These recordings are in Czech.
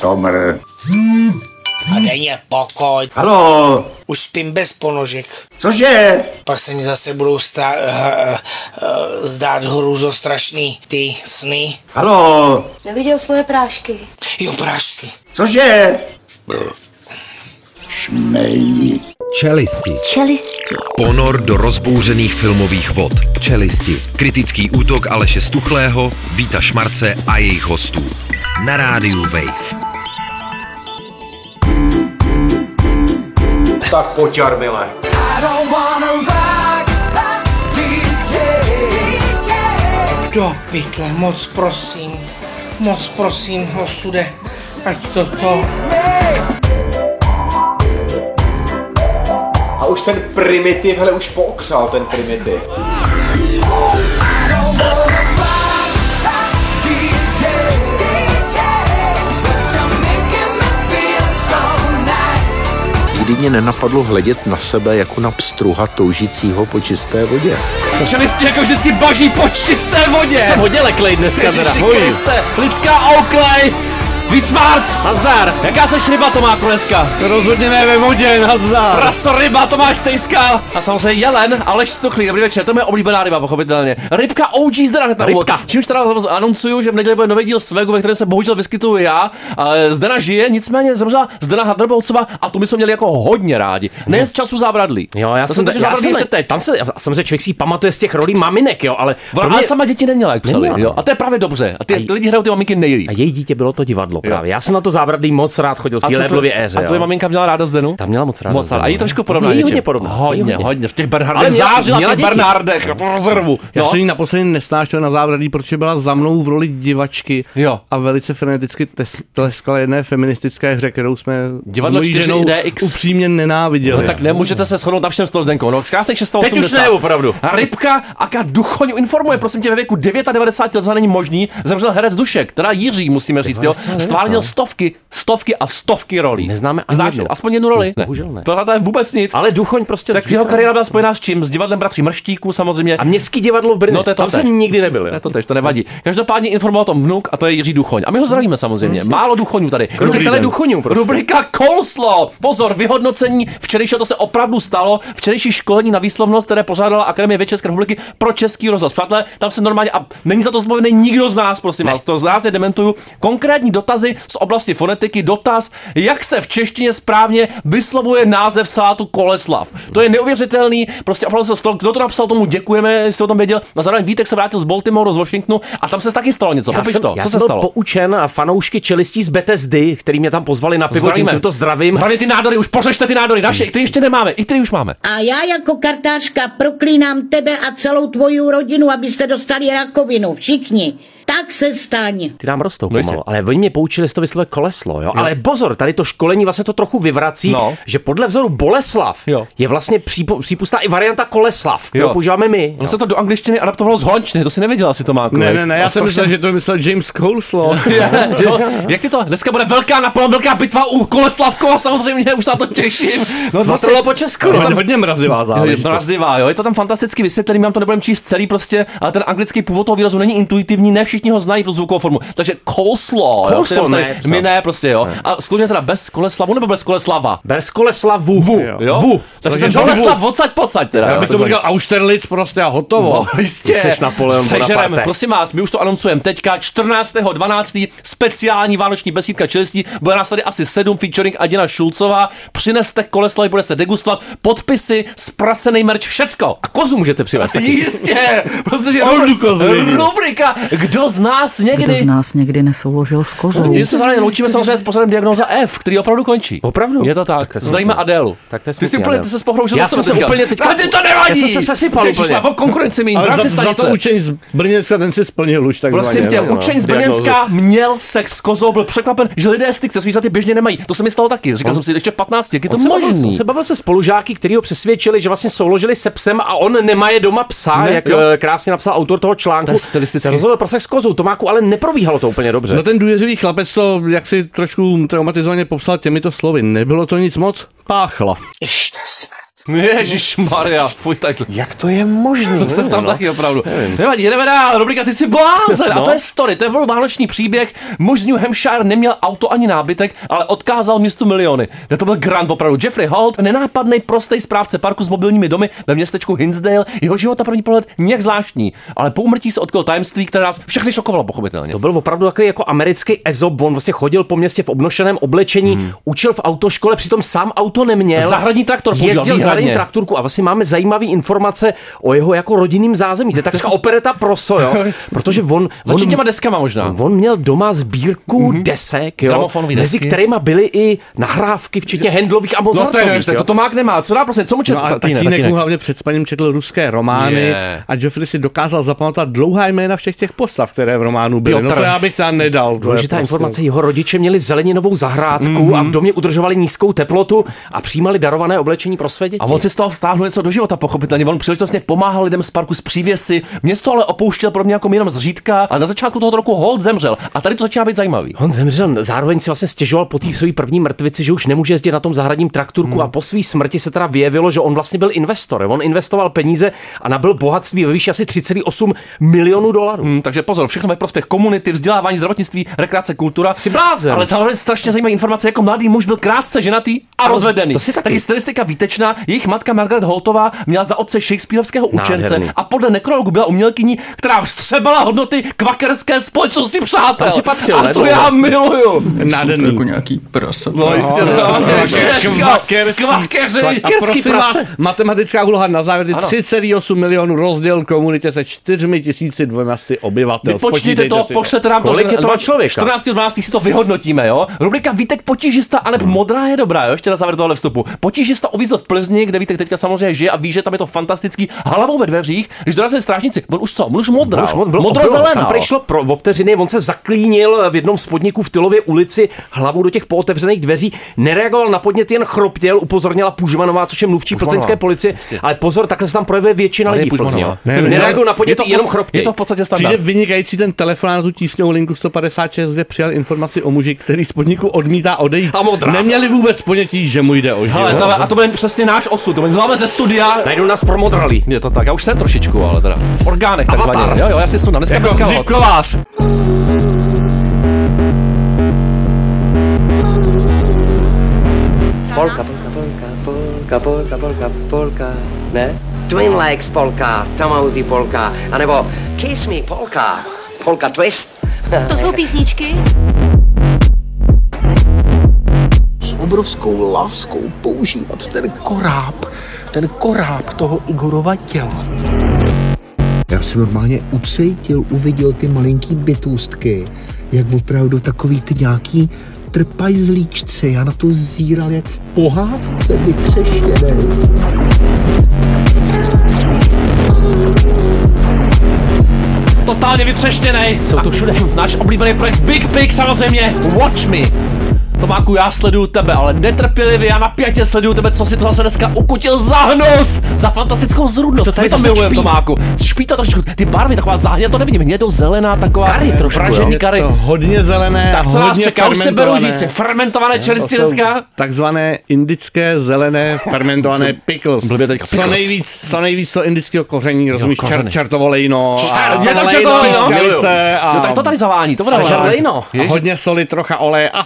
comr. A dej mě pokoj. Halo, Už spím bez ponožek. cože? Pak se mi zase budou stá, uh, uh, uh, zdát hruzostrašný ty sny. Halo, Neviděl svoje prášky. Jo, prášky. cože? Šmelí. Čelisti. Čelisti. Ponor do rozbouřených filmových vod. Čelisti. Kritický útok Aleše Stuchlého, Víta Šmarce a jejich hostů. Na rádiu Wave. Tak pojď, Jarmile. Do pytle, moc prosím. Moc prosím, osude. Ať toto... A už ten primitiv, hele, už pookřál ten primitiv. Nikdy mě nenapadlo hledět na sebe jako na pstruha toužícího po čisté vodě. Čelisti jako vždycky baží po čisté vodě. Jsem hodně leklej dneska teda. Ježiši Hoj. Kriste, lidská Oakley. Víc Marc. Nazdar. Jaká seš ryba Tomáku dneska? Rozhodně ne ve vodě, nazdar. Praso ryba Tomáš Stejskal. A samozřejmě jelen, Aleš Stuchlý, dobrý večer, to je moje oblíbená ryba, pochopitelně. Rybka OG zde hned na úvod. Rybka. Čímž teda anoncuju, že v neděli bude nový díl Svegu, ve kterém se bohužel vyskytuju já. Zdena žije, nicméně zemřela Zdena Hadrbolcová a tu my jsme měli jako hodně rádi. Nejen z času zábradlí. Jo, já to jsem, jsem já zábradlí jsem ještě teď. tam se, samozřejmě člověk si pamatuje z těch rolí maminek, jo, ale Ona mě, sama děti neměla, jak psali. Neměla, Jo. A to je právě dobře. A ty, A lidi hrajou ty maminky nejlíp. a její dítě bylo to divadlo právě. Já jsem na to zábradlí moc rád chodil v té Leblově tvoje- éře. A tvoje maminka měla ráda Zdenu? Tam měla moc ráda. Moc ráda. A jí trošku no. podobná. Jí hodně podobná. Hodně, hodně. V těch Ale Bernhardech měla těch děti. Bernhardech. Rezervu. Já No. jsem ji naposledy nesnášel na zábradlí, protože byla za mnou v roli divačky Jo. a velice freneticky tleskala jedné feministické hře, kterou jsme Divadlo s mojí 4 ženou DX. upřímně nenáviděli. No, tak nemůžete se shodnout na všem s tou Zdenkou. No, krásných 680. Teď už ne, opravdu. A Rybka Aka Duchoň informuje, prosím tě, ve věku 99 let, to není možný, zemřel herec Dušek, teda Jiří, musíme říct, jo. 90 let, Stvárnil no. stovky, stovky a stovky rolí. Neznáme ani Znáš jednu. aspoň jednu roli? Bohužel ne. To je vůbec nic. Ale Duchoň prostě... tak jeho kariéra byla spojená s čím? S divadlem bratří Mrštíků samozřejmě. A městský divadlo v Brně. No, to je to Tam tež. jsem nikdy nebyl. jo. Ne, to tež, to nevadí. Každopádně informoval o tom vnuk a to je Jiří Duchoň. A my ho zdravíme samozřejmě. Málo Duchoňů tady. Den. Duchoňů prostě. Rubrika Kouslo. Pozor, vyhodnocení včerejšího, to se opravdu stalo. Včerejší školení na výslovnost, které pořádala Akademie věd České republiky pro Český rozhlas. Přátelé, tam se normálně, a není za to zodpovědný nikdo z nás, prosím vás, to z nás je dementuju. Konkrétní dotazy z oblasti fonetiky, dotaz, jak se v češtině správně vyslovuje název salátu Koleslav. To je neuvěřitelný, prostě opravdu se stalo, kdo to napsal, tomu děkujeme, jestli o tom věděl. A zároveň Vítek se vrátil z Baltimore, z Washingtonu a tam se taky stalo něco. Já Popiš jsem, to, já co jsem se stalo? poučen a fanoušky čelistí z Bethesdy, který mě tam pozvali na pivo, tím to zdravím. Hlavně ty nádory, už pořešte ty nádory, naše, ty ještě nemáme, i ty už máme. A já jako kartářka proklínám tebe a celou tvoji rodinu, abyste dostali rakovinu. Všichni. Tak se staň. Ty nám rostou No pomalu, ale oni mě poučili, že to vyslovuje koleslo, jo? Ale pozor, tady to školení vlastně to trochu vyvrací, No. že podle vzoru Boleslav Jo. je vlastně přípo, přípustná i varianta Koleslav, kterou Jo. používáme my. On se to do angličtiny adaptovalo z holandštiny, to si nevěděl asi to má. Ne, ne, ne, já jsem myslel, že to myslel James Coleslaw. to, jak ty to? Dneska bude velká Napoleon, velká bitva u Koleslavko a samozřejmě už se na to těším. No, Matrolo po Česku. Je tam hodně mrazivá Je záležitost. mrazivá, jo, je to tam fantasticky vysvětlený, mám to nebudem číst celý prostě, ale ten anglický původ toho výrazu není intuitivní, ne všichni ho znají pro zvukovou formu. Takže coleslaw, jo, Coleslaw který ne, my ne prostě, jo. A skutečně teda bez koleslavu nebo bez koleslava? Bez Koleslavu. Vu, jo. Vu. Takže ten koleslav odsaď pocať teda. Já jo, bych to tomu říkal Austerlitz prostě a hotovo. No, jistě. Seš Napoleon Bonaparte. prosím vás, my už to anoncujeme teďka 14.12. speciální vánoční besídka čelistí. Bude nás tady asi sedm featuring Adina Šulcová. Přineste koleslavy, bude se degustovat, podpisy, sprasený merch, všecko. A kozu můžete přivést. Jistě, protože rubrika Kdo z nás Kdo někdy... z nás někdy nesouložil s kozou? Tím se zároveň loučíme samozřejmě s pořadem Diagnoza F, který opravdu končí. Opravdu? Je to tak. to je Zdravíme smutné. Adélu. Tak to je ty jsi smutný, úplně, ty se pohroužil Já jsem se úplně teďka- A ty to nevadí. Já jsem se sesypal úplně. má o konkurenci mít. Ale za, za to učení z Brněnska ten si splnil už takzvaně. Prosím tě, no, no, učení z diagnózu. Brněnska měl sex s kozou, byl překvapen, že lidé styk se zvířaty běžně nemají. To se mi stalo taky. Říkal jsem si ještě v 15, jak je to On se bavil- se bavil se spolužáky, kteří ho přesvědčili, že vlastně souložili se psem a on nemá je doma psa, jak eh, krásně napsal autor toho článku. To. Se rozhodl pro sex kozou, Tomáku, ale neprobíhalo to úplně dobře. No ten důvěřivý chlapec to jaksi trošku traumatizovaně popsal těmito slovy. Nebylo to nic moc, páchla. Ještě smrt. Ježíš Maria, fuj, tak Jak to je možné? jsem tam taky opravdu. Nevadí, jdeme dál. Rubrika, ty jsi blázen. A to je story, to je byl vánoční příběh. Muž z New Hampshire neměl auto ani nábytek, ale odkázal městu miliony. To byl grant opravdu. Jeffrey Holt, nenápadný, prostý správce parku s mobilními domy ve městečku Hinsdale. Jeho život na první pohled nějak zvláštní, ale po úmrtí se odkrylo tajemství, které nás všechny šokovalo, pochopitelně. To byl opravdu takový jako americký ezop, on vlastně chodil po městě v obnošeném oblečení, hmm. učil v autoškole, přitom sám auto neměl. Zahradní traktor používal Zahradní traktorku a vlastně máme zajímavé informace o jeho jako rodinným zázemí. To je takřka opereta proso, jo? Protože on, on, těma deskama možná. on měl doma sbírku mm-hmm. desek, jo, Gramofonový mezi desky. kterými byly i nahrávky, včetně handlových a No to je mozartových. to Tomák nemá. Co dá prostě, co mu čet? No tatínek mu hlavně před spaním četl ruské romány a Joffrey si dokázal zapamatovat dlouhá jména všech těch postav, které v románu byly. No to já bych tam nedal. Důležitá prostě- informace, jeho rodiče měli zeleninovou zahrádku Mhm. a v domě udržovali nízkou teplotu a přijímali darované oblečení pro své děti. A on si z toho vtáhl něco do života, pochopitelně. On příležitostně pomáhal lidem z parku s přívěsy. Město ale opouštěl pro mě jako jenom zřídka, ale na začátku tohoto roku Holt zemřel. A tady to začíná být zajímavý. On zemřel, zároveň si vlastně stěžoval po té své první mrtvici, že už nemůže jezdit na tom zahradním traktorku Hmm. a po své smrti se teda vyjevilo, že on vlastně byl investor. On investoval peníze a nabyl bohatství ve výši asi 3,8 milionů dolarů. Hmm, takže pozor, všechno ve prospěch komunity, vzdělávání, zdravotnictví, rekreace, kultura. Jsi blázen. Ale zároveň strašně zajímavé informace, jako mladý muž byl krátce ženatý a rozvedený. to si taky. taky stylistika výtečná. Jejich matka Margaret Holtová měla za otce Shakespeareovského učence Nádherný. a podle nekrologu byla umělkyní, která vstřebala hodnoty kvakerské společnosti přátel. Tam si patřil, a ne, to dlouho. já miluju. Nádherný. Jako nějaký prasa. No jistě, no, Kvakerský. kvakeři. A prosím prase. vás, matematická úloha na závěr Ano. 3,8 milionů rozděl komunitě se 4200 obyvatel. Vypočtěte to, pošlete nám to. Kolik je to na člověka? 14. 12. si to vyhodnotíme, jo? Rubrika Vítek potížista, a nebo modrá je dobrá, jo? Ještě na závěr tohle vstupu. Potížista uvízl v Plzni, kde Vítek teďka samozřejmě žije a ví, že tam je to fantastický hlavou ve dveřích. Když dorazili strážníci, on už co? On už modrá. Už byl modro zelená. Tam přišlo pro, o vteřiny, on se zaklínil v jednom z podniků v Tylově ulici hlavou do těch pootevřených dveří, nereagoval na podnět, jen chroptěl, upozornila Pužmanová, což je mluvčí plzeňské policie. Ale pozor, takhle se tam projevuje většina je lidí Plzni. Pužmanová. Ne, ne, Nereagují na je podnět, to, jenom chroptěj. je to v podstatě Přijde standard. vynikající ten telefon na tu tísňovou linku 156, kde přijal informaci o muži, který z podniku odmítá odejít. A modrá. Neměli vůbec ponětí, že mu jde o Hele, život. to, a to bude přesně náš osud. To známe ze studia. Najdu nás promodralí. Je to tak, já už jsem trošičku, ale teda v orgánech takzvaně. Jo, jo, já si sundám. Dneska Jako dneska hřibkovář. Polka, polka, polka, polka, polka, polka, polka. Ne? Twin Legs polka, Tomahawk polka, anebo Kiss Me polka, polka twist. To jsou písničky? S obrovskou láskou používat ten koráb, ten koráb toho Igorova těla. Já jsem normálně ucejtil, uviděl ty malinký bytůstky, jak opravdu takový ty nějaký trpajzlíčci. Já na to zíral jak v pohádce vykřeštěnej. totálně vytřeštěný. Jsou tu všude. Náš oblíbený projekt Big Pig samozřejmě. Watch me. Tomáku, já sleduju tebe, ale netrpělivě, já napjatě sleduju tebe, co si to zase dneska ukutil za hnus, za fantastickou zrůdnost. Co tady to špí? Tomáku. Špí to trošku, ty barvy, taková záhně, to nevidím, hnědou zelená, taková Kary trošku, pražený jo. kary. To hodně zelené, Tak co nás hodně čeká, už se beru fermentované. říci, fermentované čelisti dneska. Takzvané indické zelené fermentované pickles. Blbě teďka Co pickles. nejvíc, co nejvíc to indického koření, rozumíš, čer, kořeny. čertovolejno. a Je tam skalice a, No tak to tady zavání, to bude lejno. hodně soli, trocha oleje a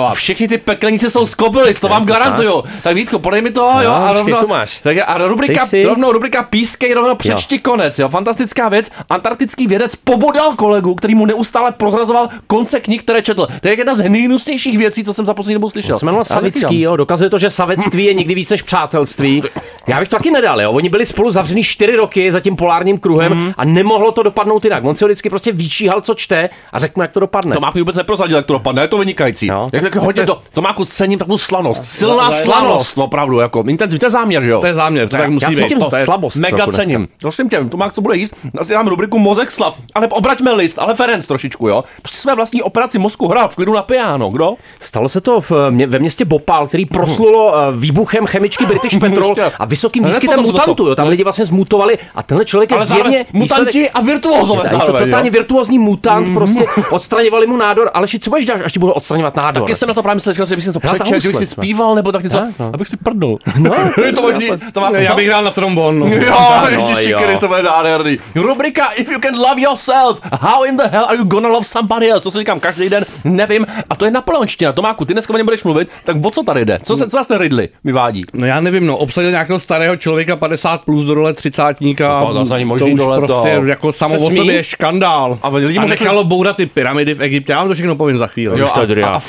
fermentovat. Všichni ty pekelníci jsou z Kobylis, to vám garantuju. Tak Vítko, podej mi to, jo, a rovno, máš. Tak a rubrika, Ty si- rovnou rubrika pískej, rovno přečti konec, jo, fantastická věc. Antarktický vědec pobodal kolegu, který mu neustále prozrazoval konce knih, které četl. To je jedna z nejnusnějších věcí, co jsem za poslední dobou slyšel. Se jmenoval. Savický, jo, dokazuje to, že savectví je někdy víc než přátelství. Já bych to taky nedal, jo. Oni byli spolu zavřený čtyři roky za tím polárním kruhem Mhm. a nemohlo to dopadnout jinak. On si ho vždycky prostě vyčíhal, co čte a řekl mu, jak to dopadne. To má vůbec neprozradil, jak to dopadne, je to vynikající. No, jak, jak hodně to, to má cením takovou slanost. Silná to slanost, slanost. opravdu, jako intenzivní, to je záměr, že jo? To je záměr, to tak musí být. cítím To je- slabost. Mega cením. Prosím tě, to má co bude jíst. Asi dáme rubriku Mozek slav. Ale obraťme list, ale Ferenc trošičku, jo. Při své vlastní operaci mozku hrál v klidu na piano. Kdo? Stalo se to v, mě, ve městě Bopal, který proslulo eh, výbuchem chemičky British Petrol a vysokým výskytem to- mutantů. Jo. Tam lidi vlastně zmutovali a tenhle člověk je zjevně mutanti a virtuózové to zároveň, totálně virtuózní mutant, prostě odstraňovali mu nádor, ale co budeš dělat, až ti budou odstraňovat nádor? Taky jsem na to právě myslel, že bych si to přečet, že bych si housle, zpíval, nebo tak něco, Tak, no. abych si prdl. No, je to možný, to má Já bych hrál na trombon. No. Jo, No, ježiši jo. Kriste, to bude nádherný. Rubrika If you can love yourself, how in the hell are you gonna love somebody else? To si říkám každý den, nevím. A to je napoleonština. Tomáku, ty dneska o něm budeš mluvit, tak o co tady jde? Co se co ten Ridley vyvádí? No já nevím, no, obsadil nějakého starého člověka 50 plus do role třicátníka. To to už dole, prostě to- jako samo o sobě je škandál. A lidi mu a nechalo bourat ty pyramidy v Egyptě. Já vám to všechno povím za chvíli. Jo, to a, a, a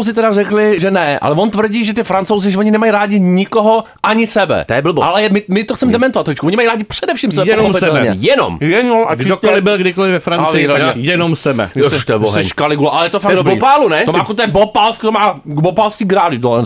francouzi teda řekli, že ne, ale on tvrdí, že ty francouzi, že oni nemají rádi nikoho ani sebe. To je blbost. Ale my, my to chceme dementovat trošku. Oni mají rádi především sebe. Jenom sebe. Jenom. Jenom a Kdokoliv byl kdykoliv ve Francii, Ale- tak jenom sebe. Jo, to je Kaligula, ale je to fakt To dobrý. Bopálu, ne? To má jako ten bopálský, to má bopálský grády tohle.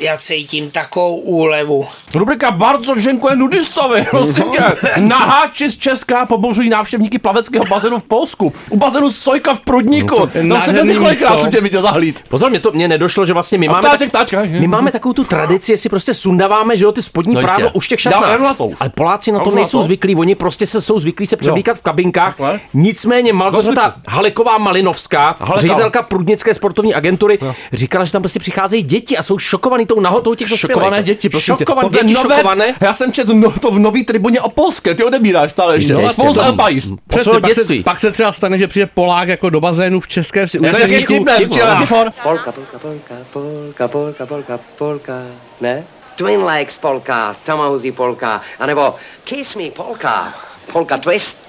já cítím takovou úlevu. Rubrika Bardzo děkuje nudistovi. Prosím tě, na háči z Česka pobouřují návštěvníky plaveckého bazénu v Polsku. U bazénu Sojka v Prudníku. je Tam jsem byl několikrát, jsem tě viděl zahlít. Pozor, mě to mě nedošlo, že vlastně my máme, ptáček, ptáčka. my máme takovou tu tradici, jestli prostě sundáváme, že jo, ty spodní No no jistě. právo už těch. Erlatou. Ale Poláci na to nejsou zvyklí, oni prostě se jsou zvyklí se převlíkat v kabinkách. Takhle. Nicméně Malgořata Haleková Malinovská, Haleka. ředitelka Prudnické sportovní agentury, říkala, že tam prostě přicházejí děti a jsou šokovaný tou nahotou těch Šokované děti, prosím tě. Šokované děti, nové, šokované. Já jsem četl no, to v nový tribuně o Polské, ty odebíráš stále ještě. No, Spolu s. Přesně, pak, se, dětství. pak se třeba stane, že přijde Polák jako do bazénu v české To je vtipné. Polka, polka, polka, polka, polka, polka, polka. Ne? Twin Legs polka, Tomahawk polka, anebo Kiss Me polka, polka twist.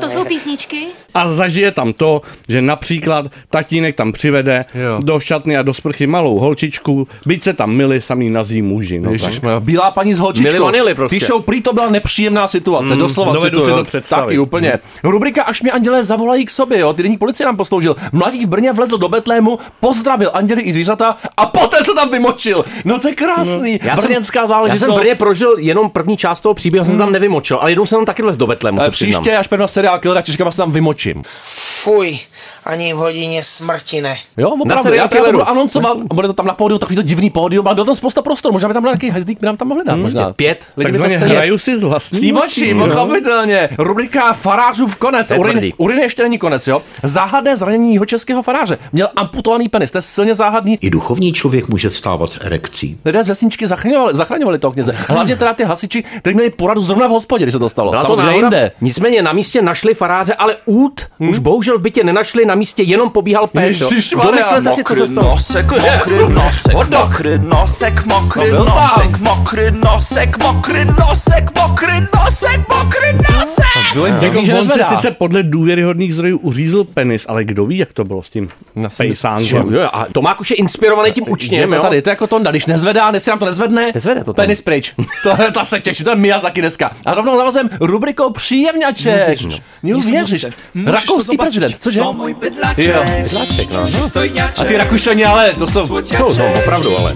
To jsou písničky? A zažije tam to, že například tatínek tam přivede Jo. do šatny a do sprchy malou holčičku, byť se tam mili samý nazí muži. No, tak. Ježišmarja, Bílá paní s holčičkou. Mili vanily prostě. Píšou, prý to byla nepříjemná situace, mm, doslova dovedu cituju. si to představit. Taky úplně. Rubrika Až mě andělé zavolají k sobě, jo. Týdenní policie nám posloužil. Mladík v Brně vlezl do Betlému, pozdravil anděli i zvířata a poté se tam vymočil. No to je krásný. Já jsem- Brněnská Já záležitost. jsem v Brně prožil jenom první část toho příběhu, jsem se tam nevymočil, ale jednou jsem tam taky vlez do Betlému, příště, až půjdeme na seriál Killer, tak říkám, se tam vymočím. Fuj, ani v hodině smrti ne. Jo, opravdu, já to, budu anoncovat, a bude to tam na pódiu, takový to divný pódium, a do toho spousta prostoru, možná by tam byl nějaký hajzlík, by nám tam mohli dát, možná. Pět. To Takzvaně hraju si z vlastní Snímači, moči, jo. pochopitelně. Rubrika farářův konec. Urin, urin ještě není konec, jo. Záhadné zranění jeho českého faráře. Měl amputovaný penis, to je silně záhadný. I duchovní člověk může vstávat s erekcí. Lidé z vesničky zachraňovali, zachraňovali toho kněze. Hlavně teda ty hasiči, kteří měli poradu zrovna v hospodě, když se to stalo. Byla to Samozřejmě náhoda. jinde. Nicméně na místě našli faráře, ale út hmm? už bohužel v bytě nenašli, na místě jenom pobíhal pes. Domyslete si, co se stalo. nosek, mokrý nosek, mokrý nosek, mokrý nosek, mokrý nosek, mokrý nosek, mokrý nosek, mokrý nosek. Bylo jim že se sice podle důvěryhodných zdrojů uřízl penis, ale kdo ví, jak to bylo s tím pejsánkem. Jo, a Tomák už je inspirovaný tím Je učněm, jo? tady, to je jako Tonda, když nezvedá, jestli nám to nezvedne, Nezvede to penis pryč. to, je- to se těší, to je Miyazaki dneska. A rovnou navazem rubrikou příjemňaček. Jo, věříš. Rakouský prezident, cože? To můj bydlaček, Jo. Bydlaček, no. A ty Rakušani, ale to jsou... Jsou, no, opravdu, ale.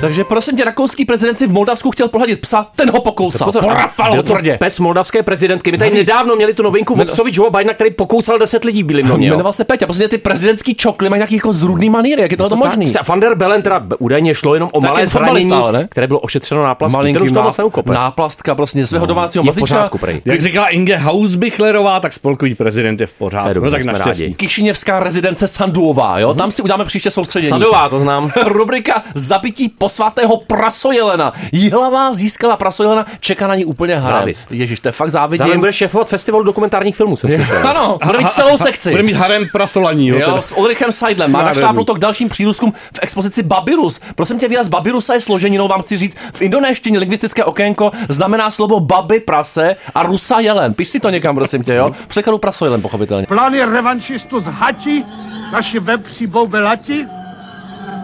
Takže prosím tě, rakouský prezident si v Moldavsku chtěl pohladit psa, ten ho pokousal. Pozor, Porafal byl ho to tvrdě. Pes moldavské prezidentky. My tady Navíc. nedávno měli tu novinku od Sovič Joe Bidena, který pokousal 10 lidí v Bílém domě. Jmenoval se Peťa, prostě ty prezidentský čokly mají nějaký jako zrudný maníry, jak je tohle to možný? Tak, Van der Bellen teda údajně šlo jenom o Tak malé zranění, ale ne? které bylo ošetřeno náplastí. Ten Malinký už to má moc neukope. náplastka prostě svého domácího mazlíčka. pořádku, prej. Jak říkala Inge Hausbichlerová, tak spolkový prezident je v pořádku. dobře, No tak jsme naštěstí. rádi. Kišiněvská rezidence Sanduová, jo? Tam si uděláme příště soustředění. Sadová, to znám. Rubrika Zabití posvátého prasojelena. Jihlavá získala prasojelena, čeká na ní úplně harem. Závist. Ježíš, to je fakt Zároveň závidím. bude šéfovat festivalu dokumentárních filmů, jsem slyšel. Ano, bude mít celou sekci. Bude mít harem prasolaní, jo. Jo, s Ulrichem Seidlem. Má naštápnout to k dalším přírůstkům v expozici Babirus. Prosím tě, výraz Babirusa je složeninou, vám chci říct. V indonéštině lingvistické okénko znamená slovo baby, prase a rusa jelen. Píš si to někam, prosím tě, jo? V překladu prasojelen, pochopitelně. Plány revanšistu z Hati, naši web boubelati.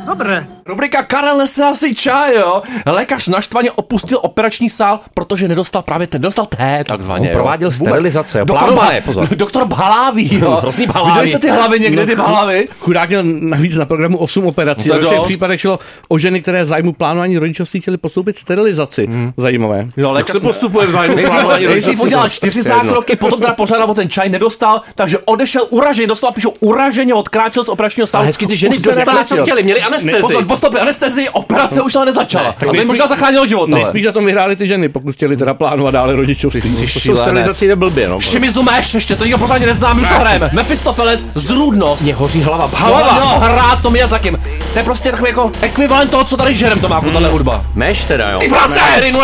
Dobré. Rubrika Karel nese asi čaj, jo? Lékař naštvaně opustil operační sál, protože nedostal právě ten, dostal té, takzvaně. On prováděl jo. sterilizace, jo, Doktor, plánované, Ba- pozor. doktor Bhalávý, jo. Hrozný Bhalávý. Viděli jste ty hlavy někde, ty hlavy? Chudák měl navíc na programu 8 operací. No No to v všech případech šlo o ženy, které v zájmu plánování rodičovství chtěly postoupit sterilizaci. Hmm. Zajímavé. Jo, Jak se postupuje v zájmu Nejdřív, plánování nejdřív udělal čtyři zákroky, potom teda požádal o ten čaj, nedostal, takže odešel uraženě, doslova píšou uraženě, odkráčel z operačního sálu. Hezky ty ženy dostali, co chtěli, měli anestezi. Podstoupili anestezii, operace už ale nezačala. Ne, Tak to jim možná zachránilo život. ale. Nejspíš na tom vyhráli ty ženy, pokud chtěli teda plánovat dále rodičovství. Ty jsi no. šílenec. sterilizaci jde blbě, no. Shimizu Meš, ještě to nikdo pořádně nezná, my už to hrajeme. Mephistopheles, zrůdnost. Mě hoří hlava. Hlava, no, hrát to Miyazakim. To je prostě takový jako ekvivalent toho, co tady žerem to má jako tahle hudba. Meš teda, jo. Ty prase!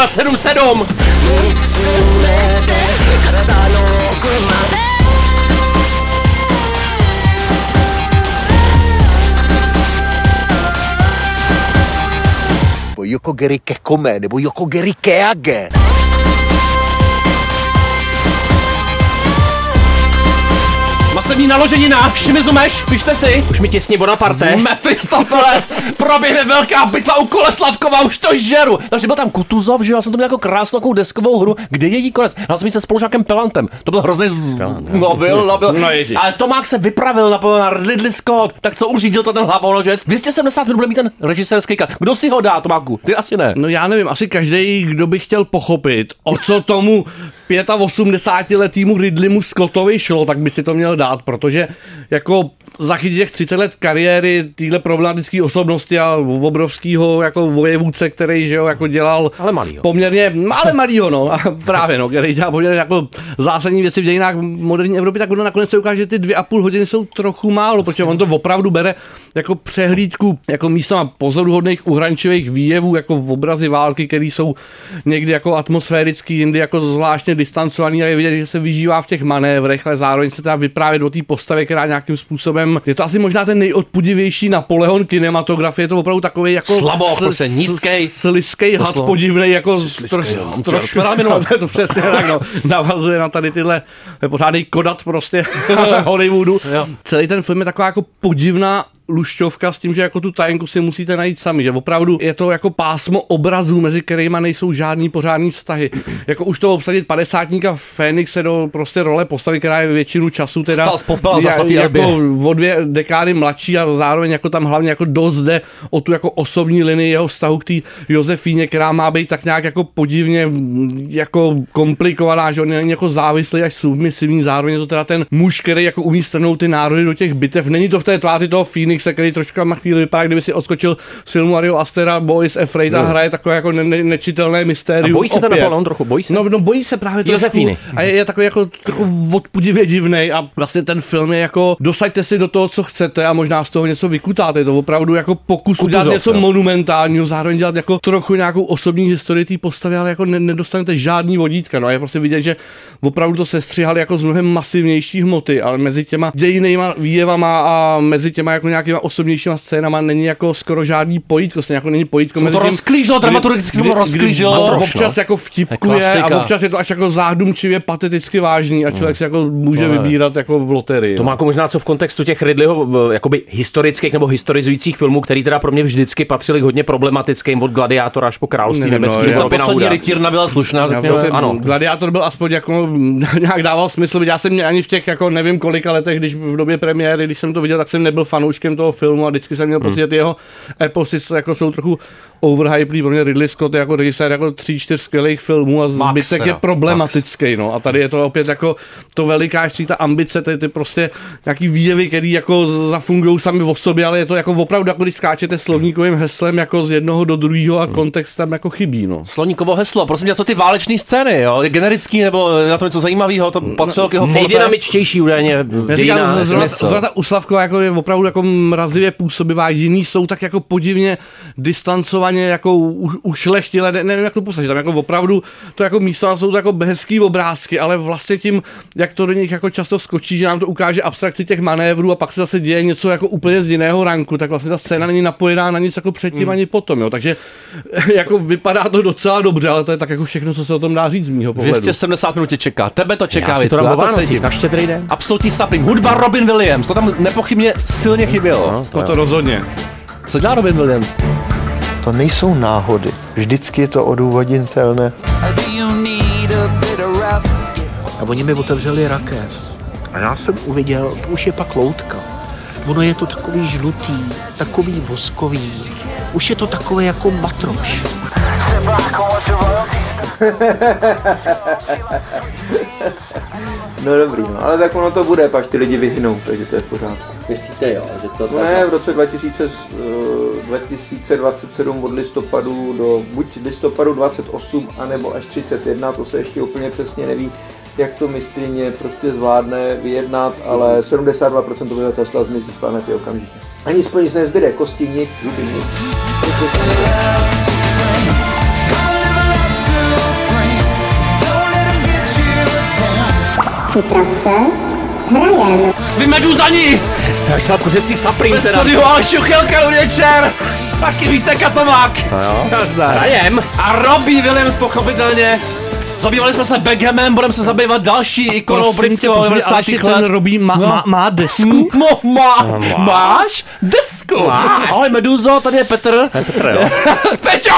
077! Nebo Yokogeri Kekome, nebo Yokogeri Keage. Masivní naloženina, Shimizu Meš, pište si. Už mi těsně Bonaparte. Mephistopheles, proběhne velká bitva u Koleslavkova, už to žeru. Takže byl tam Kutuzov, že já jsem to měl jako krásnou deskovou hru, kde je jí konec. Hrál jsem se spolužákem Pelantem, to byl hrozný z... No byl, no byl. No ježiš. Ale Tomák se vypravil na, na Ridley Scott, tak co uřídil to ten hlavoložec? 270 minut bude mít ten režisérský kat. Kdo si ho dá, Tomáku? Ty asi ne. No já nevím, asi každý, kdo by chtěl pochopit, o co tomu 85-letýmu Ridleymu Scottovi šlo, tak by si to měl dát, protože jako zachytit těch 30 let kariéry téhle problematické osobnosti a obrovského jako vojevůdce, který že jo, jako dělal Ale malýho. poměrně, ale malýho, no, a právě, no, který dělal poměrně jako zásadní věci v dějinách moderní Evropy, tak ono nakonec se ukáže, že ty dvě a půl hodiny jsou trochu málo, protože on to opravdu bere jako přehlídku, jako místama pozoruhodných uhrančivých výjevů, jako v obrazy války, které jsou někdy jako atmosférický, jindy jako zvláštně distancovaný a je vidět, že se vyžívá v těch manévrech, ale zároveň se teda vyprávět o té postavě, která nějakým způsobem, je to asi možná ten nejodpudivější Napoleon kinematografie, je to opravdu takový jako Slabo, prostě nízkej. sliskej had podivný, jako troš, trošku, včera minule. to přesně tak, no, navazuje na tady tyhle pořádný kodat prostě Hollywoodu. Jo. Celý ten film je taková jako podivná lušťovka s tím, že jako tu tajenku si musíte najít sami, že opravdu je to jako pásmo obrazů, mezi kterými nejsou žádný pořádný vztahy. Jako už to obsadit padesátníka Fénixe do prostě role postavy, která je většinu času teda Vstal z popela za jako o dvě dekády mladší a zároveň jako tam hlavně jako dost jde o tu jako osobní linii jeho vztahu k té Josefíně, která má být tak nějak jako podivně jako komplikovaná, že on je jako závislý až submisivní, zároveň je to teda ten muž, který jako umí strnout ty národy do těch bitev. Není to v té tváři toho Phoenixe, který trošku na chvíli vypadá, kdyby si odskočil z filmu Ario Astera Boys Afraid a No. hraje takové jako ne- ne- nečitelné A mystérium. bojí se ten. Napoleon trochu, bojí se? No, no bojí se právě trošku. Josefíny. A je, je takový jako, jako odpudivě divnej a vlastně ten film je jako dosaďte si do toho, co chcete a možná z toho něco vykutáte. Je to opravdu jako pokus Kutuzov, udělat něco jo. monumentálního, zároveň dělat jako trochu nějakou osobní historii té postavy, ale jako ne, nedostanete žádný vodítka. No a je prostě vidět, že opravdu to sestřihali jako z mnohem masivnější hmoty, ale mezi těma dějinýma výjevama a mezi těma jako nějakýma osobnějšíma scénama není jako skoro žádný pojítko, stejně jako není pojítko Jsem to tím, rozklížilo, dramaturgicky jsem to kdy- kdy rozklížilo. Občas jako vtipkuje a občas je to až jako záhdumčivě pateticky vážný a člověk si jako může No, vybírat jako v loterii. To má jako možná co v kontextu těch Ridleyho jakoby historických nebo historizujících filmů, který teda pro mě vždycky patřili k hodně problematickým od Gladiátora až po Království no, nebeský Robina Poslední rytírna byla slušná, řekněme. ano. Gladiátor byl aspoň jako nějak dával smysl, já jsem mě ani v těch jako nevím kolika letech, když v době premiéry, když jsem to viděl, tak jsem nebyl fanouškem toho filmu a vždycky jsem měl pocit, že ty jeho eposy jsou- jako jsou trochu overhyplý, pro mě Ridley Scott je jako režisér jako tří, čtyř skvělých filmů a Max zbytek teda, je problematický, no a tady je to opět jako to velikářství, ta ambice, ty, ty prostě nějaký výjevy, který jako zafungují sami o sobě, ale je to jako opravdu, jako když skáčete slovníkovým heslem jako z jednoho do druhého a kontext tam jako chybí, no. Sloníkovo heslo, prosím tě, co ty váleční scény, jo? Je generický nebo na to něco zajímavého, to patřilo k jeho? Nejdynamičtější údajně říkám, zrovna, zrovna ta Uslavková jako je opravdu jako mrazivě působivá, jiní jsou tak jako podivně distancovaně jako ušlechtile, ne, nevím jak to posadit, tam jako opravdu to jako místa jsou to jako hezký obrázky, ale vlastně tím, jak to do nich jako často skočí, že nám to ukáže abstrakci těch manévrů a pak se zase děje něco jako úplně z jiného ranku, tak vlastně ta scéna není napojená na nic jako předtím Hmm. ani potom, jo. takže jako vypadá to docela dobře, ale to je tak jako všechno, co se o tom dá říct z mýho pohledu. 270 minut tě čeká, tebe to čeká, Já si Vítku, to dám já o Vánocích, cítím. na štědrý den. Absolutní sapling. Hudba Robin Williams, to tam nepochybně silně chybělo. To, to rozhodně. Co dělá Robin Williams? To nejsou náhody. Vždycky je to odůvodnitelné. A oni mi otevřeli rakev. A já jsem uviděl, to už je pak loutka. Ono je to takový žlutý, takový voskový. Už je to takové jako matroš. No dobrý, no, ale tak ono to bude, pak ty lidi vyhynou, takže to je v pořádku. Myslíte jo, že to No ne, v roce 2000, eh, 2027 od listopadu do buď listopadu 28, anebo až 31, to se ještě úplně přesně neví, jak to mistrině prostě zvládne vyjednat, ale 72% obyvatelstva zmizí z planety okamžitě. Ani spolu nic nezbyde, kosti nic, zuby nic. Vy meduzani! Jsem kuřecí saprín Ve studiu Aleš Juchelka, dobrý večer! Taky víte Katomák. No jo. Hrajem. A Robbie Williams pochopitelně. Zabývali jsme se Beckhamem, budeme se zabývat další ikonou britského pořád 90. Alešek, let. ten Robí má, No. má, má desku? No, má, No, má. máš desku. Máš. Ahoj Meduzo, tady je Petr. Petr, jo. Peťo!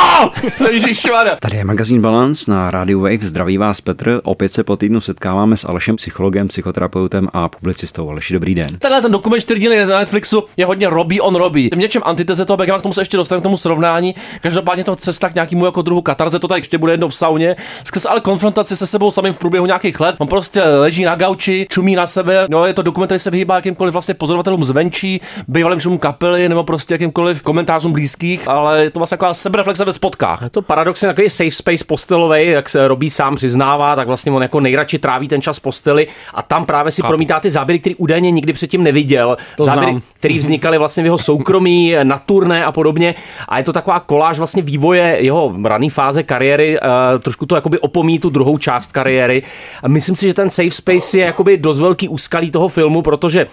Tady je magazín Balance na rádiu Wave. Zdraví vás Petr. Opět se po týdnu setkáváme s Alešem, psychologem, psychoterapeutem a publicistou. Aleši, dobrý den. Tenhle ten dokument 4 díly na Netflixu je hodně Robbie on Robbie. V něčem antiteze toho Beckhama, k tomu se ještě dostaneme k tomu srovnání. Každopádně to cesta k nějakému jako druhu katarze, to tady ještě bude jednou v sauně. Skrz ale konfrontaci se sebou samým v průběhu nějakých let. On prostě leží na gauči, čumí na sebe. No, je to dokument, který se vyhýbá jakýmkoliv vlastně pozorovatelům zvenčí, bývalým šumům kapely nebo prostě jakýmkoliv komentářům blízkých, ale je to vlastně taková sebereflexe ve spotkách. Je to paradoxně takový safe space postelový, jak se Robí sám přiznává, tak vlastně on jako nejradši tráví ten čas posteli a tam právě si Chápu. promítá ty záběry, který údajně nikdy předtím neviděl. To záběry, znám. které vznikaly vlastně v jeho soukromí, na turné a podobně. A je to taková koláž vlastně vývoje jeho rané fáze kariéry, uh, trošku to jakoby opomíjí tu druhou část kariéry. A myslím si, že ten safe space je jakoby dost velký úskalí toho filmu, protože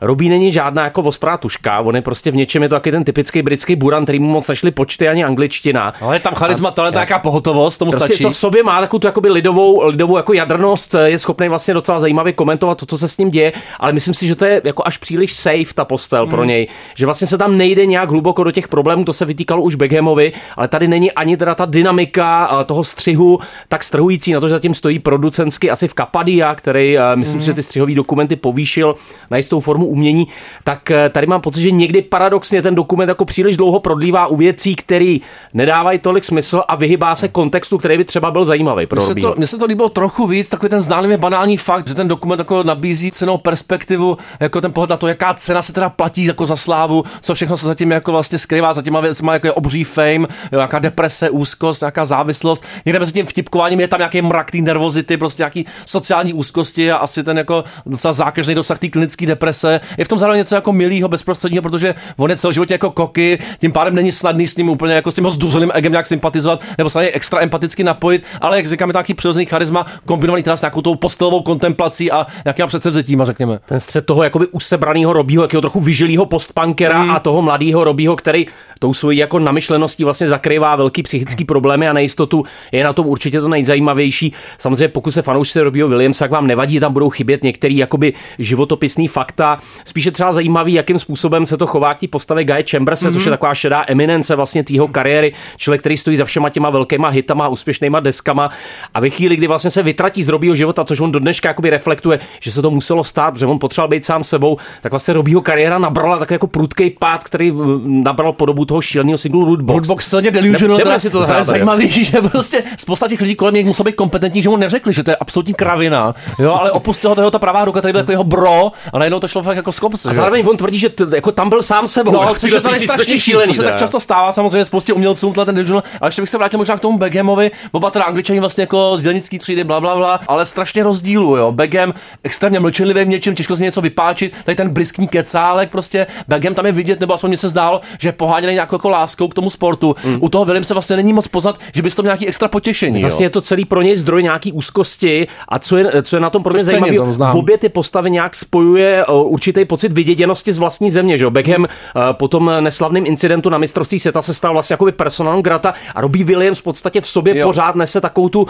Robí není žádná jako ostrá tuška, on je prostě v něčem je to taky ten typický britský buran, který mu moc nešli počty ani angličtina. Ale je tam charisma, talent, nějaká pohotovost, tomu prostě stačí. to v sobě má takovou tu jakoby lidovou, lidovou jako jadrnost, je schopný vlastně docela zajímavě komentovat to, co se s ním děje, ale myslím si, že to je jako až příliš safe ta postel pro Hmm. něj, že vlastně se tam nejde nějak hluboko do těch problémů, to se vytýkalo už Beckhamovi, ale tady není ani teda ta dynamika toho střihu tak strhující na to, že zatím stojí producentsky asi v Kapadia, který eh, myslím Hmm. si, že ty střihové dokumenty povýšil na jistou formu umění, tak eh, tady mám pocit, že někdy paradoxně ten dokument jako příliš dlouho prodlívá u věcí, které nedávají tolik smysl a vyhybá se kontextu, který by třeba byl zajímavý pro Mně se, to, mně se to líbilo trochu víc, takový ten zdánlivě banální fakt, že ten dokument jako nabízí cenou perspektivu, jako ten pohled na to, jaká cena se teda platí jako za slávu, co všechno se zatím jako vlastně skrývá za těma věcma, jako je obří fame, jo, nějaká deprese, úzkost, nějaká závislost. Někde mezi tím vtipkováním je tam nějaký mrak té nervozity, prostě nějaký sociální úzkosti a asi ten jako docela zákeřný dosah té klinické deprese. Je v tom zároveň něco jako milého, bezprostředního, protože on je celoživotně jako koky, tím pádem není snadný s ním úplně jako s tím ho zduřeným egem nějak sympatizovat, nebo se na něj extra empaticky napojit, ale jak říkáme, nějaký přirozený charisma kombinovaný teda s nějakou tou postelovou kontemplací a nějakým předsevzetíma, řekněme. Ten střed toho jakoby usebraného Robího, jakého trochu vyžilého postpankera Mm. a toho mladého Robího, který tou svojí jako namyšleností vlastně zakrývá velký psychický problémy a nejistotu, je na tom určitě to nejzajímavější. Samozřejmě pokud se fanoušci Robího Williamsa, jak vám nevadí, tam budou chybět některé jakoby životopisný fakta. Spíše třeba zajímavý, jakým způsobem se to chová k té postavě Guy Chamberse, mm-hmm. což je taková šedá eminence vlastně tého kariéry, člověk, který stojí za všema těma velkýma hitama, úspěšnýma deskama a ve chvíli, kdy vlastně se vytratí z Robího života, což on do dneška jakoby reflektuje, že se to muselo stát, protože on potřeboval být sám sebou, tak vlastně Robího kariéra nabrala takový jako prudký pád, který nabral podobu toho šíleného singlu Rootbox. Rootbox silně delusional, Ne- teda, si to zahrát, zajímavý, že prostě spousta těch lidí kolem něj muselo být kompetentní, že mu neřekli, že to je absolutní kravina, jo, ale opustil ho ta pravá ruka, který byl jako jeho bro a najednou to šlo fakt jako z kopce. A že? zároveň on tvrdí, že t- jako tam byl sám sebou. No, což je tady strašně šílený. To se tak často stává samozřejmě spoustě umělcům, tenhle ten delusional, ale ještě bych se vrátil možná k tomu Beckhamovi, oba teda angličani vlastně jako z dělnický třídy, bla, bla, bla, ale strašně rozdílu, jo. Beckham extrémně mlčenlivý v něčem, těžko z něj něco vypáčit, tady ten briskní kecálek, prostě Beckham tam je vidět, nebo aspoň mně se zdálo, že je poháněný nějakou jako láskou k tomu sportu. Mm. U toho William se vlastně není moc poznat, že bys to měl nějaký extra potěšení. Vlastně je jo. to celý pro něj zdroj nějaký úzkosti a co je, co je na tom pro mě zajímavé, obě ty postavy nějak spojuje uh, určitý pocit vyděděnosti z vlastní země. Že? Beckham uh, po tom neslavném incidentu na mistrovství světa se stal vlastně jakoby personal grata a Robbie Williams v podstatě v sobě Jo. pořád nese takovou tu, uh,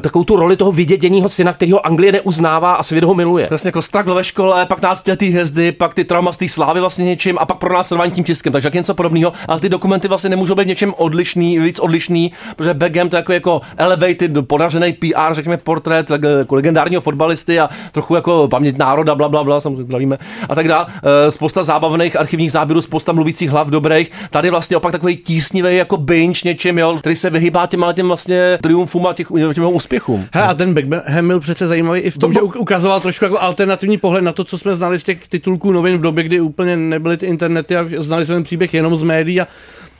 takovou tu roli toho vyděděního syna, kterého Anglie neuznává a svět ho miluje. Přesně jako stragl ve škole, pak 15 letý hvězdy, pak ty trauma z té slávy vlastně něčím a pak pro nás tím tiskem, takže jak něco podobného, ale ty dokumenty vlastně nemůžou být něčem odlišný, víc odlišný, protože Beckham to jako, jako elevated, podařený PR, řekněme portrét jako legendárního fotbalisty a trochu jako paměť národa, bla, bla, bla, samozřejmě zdravíme. A tak dále. Eh, Spousta zábavných archivních záběrů, spousta mluvících hlav dobrých. Tady vlastně opak takový tísnivý jako binge něčím, jo, který se vyhýbá těm, těm vlastně triumfům a těch, těm úspěchům. He, a ten Beckham byl přece zajímavý i v tom, že uk- ukazoval trošku jako alternativní pohled na to, co jsme znali z těch titulků novin v době, kdy úplně nebyly ty internety a znali jsme ten příběh jenom z médií a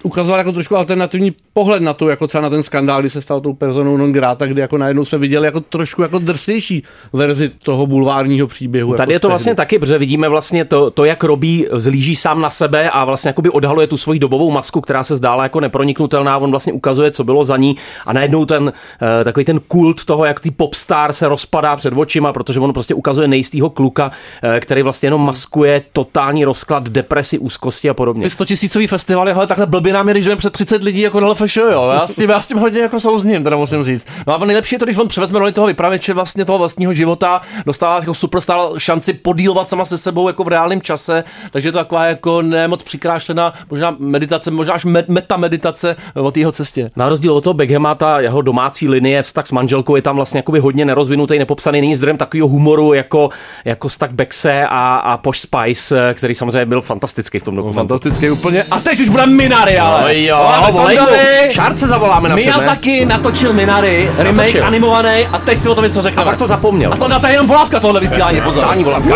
ukazoval jako trošku alternativní pohled na to, jako třeba na ten skandál, kdy se stal tou personou non grata, kdy jako najednou jsme viděli jako trošku jako drsnější verzi toho bulvárního příběhu. Tady jako je to vlastně taky, protože vidíme vlastně to, to, jak Robí zlíží sám na sebe a vlastně jakoby odhaluje tu svoji dobovou masku, která se zdála jako neproniknutelná. On vlastně ukazuje, co bylo za ní a najednou ten eh, takový ten kult toho, jak ty popstar se rozpadá před očima, protože on prostě ukazuje nejistýho kluka, eh, který vlastně jenom maskuje totální rozklad, depresi, úzkosti a podobně. Ty 100 tisícový festivaly, hele, takhle blbě nám je, když jdeme před 30 lidí jako na LFŠ, jo. Já s tím, já s tím hodně jako souzním, teda musím říct. No a nejlepší je to, když on převezme roli toho vypravěče vlastně toho vlastního života, dostává jako superstar šanci podílovat sama se sebou jako v reálném čase, takže je to taková jako nemoc přikrášlená, možná meditace, možná až me- meta meditace o té jeho cestě. Na rozdíl od toho Beckhama, ta jeho domácí linie, vztah s manželkou je tam vlastně jakoby hodně nerozvinutý, nepopsaný, není zdrojem takového humoru jako, jako vztah Bexe a, a Posh Spice, který samozřejmě byl fantastický v tom dokumentu. Fantastický úplně. A teď už bude Minari, ale. No jo, mu. Tondovi, Šárce zavoláme napřed, ne? Miyazaki natočil Minari, remake Natočil. animovaný a teď si o tom něco řekneme. A pak to zapomněl. A to na to je jenom volávka tohle vysílání, pozor. Totální volávka.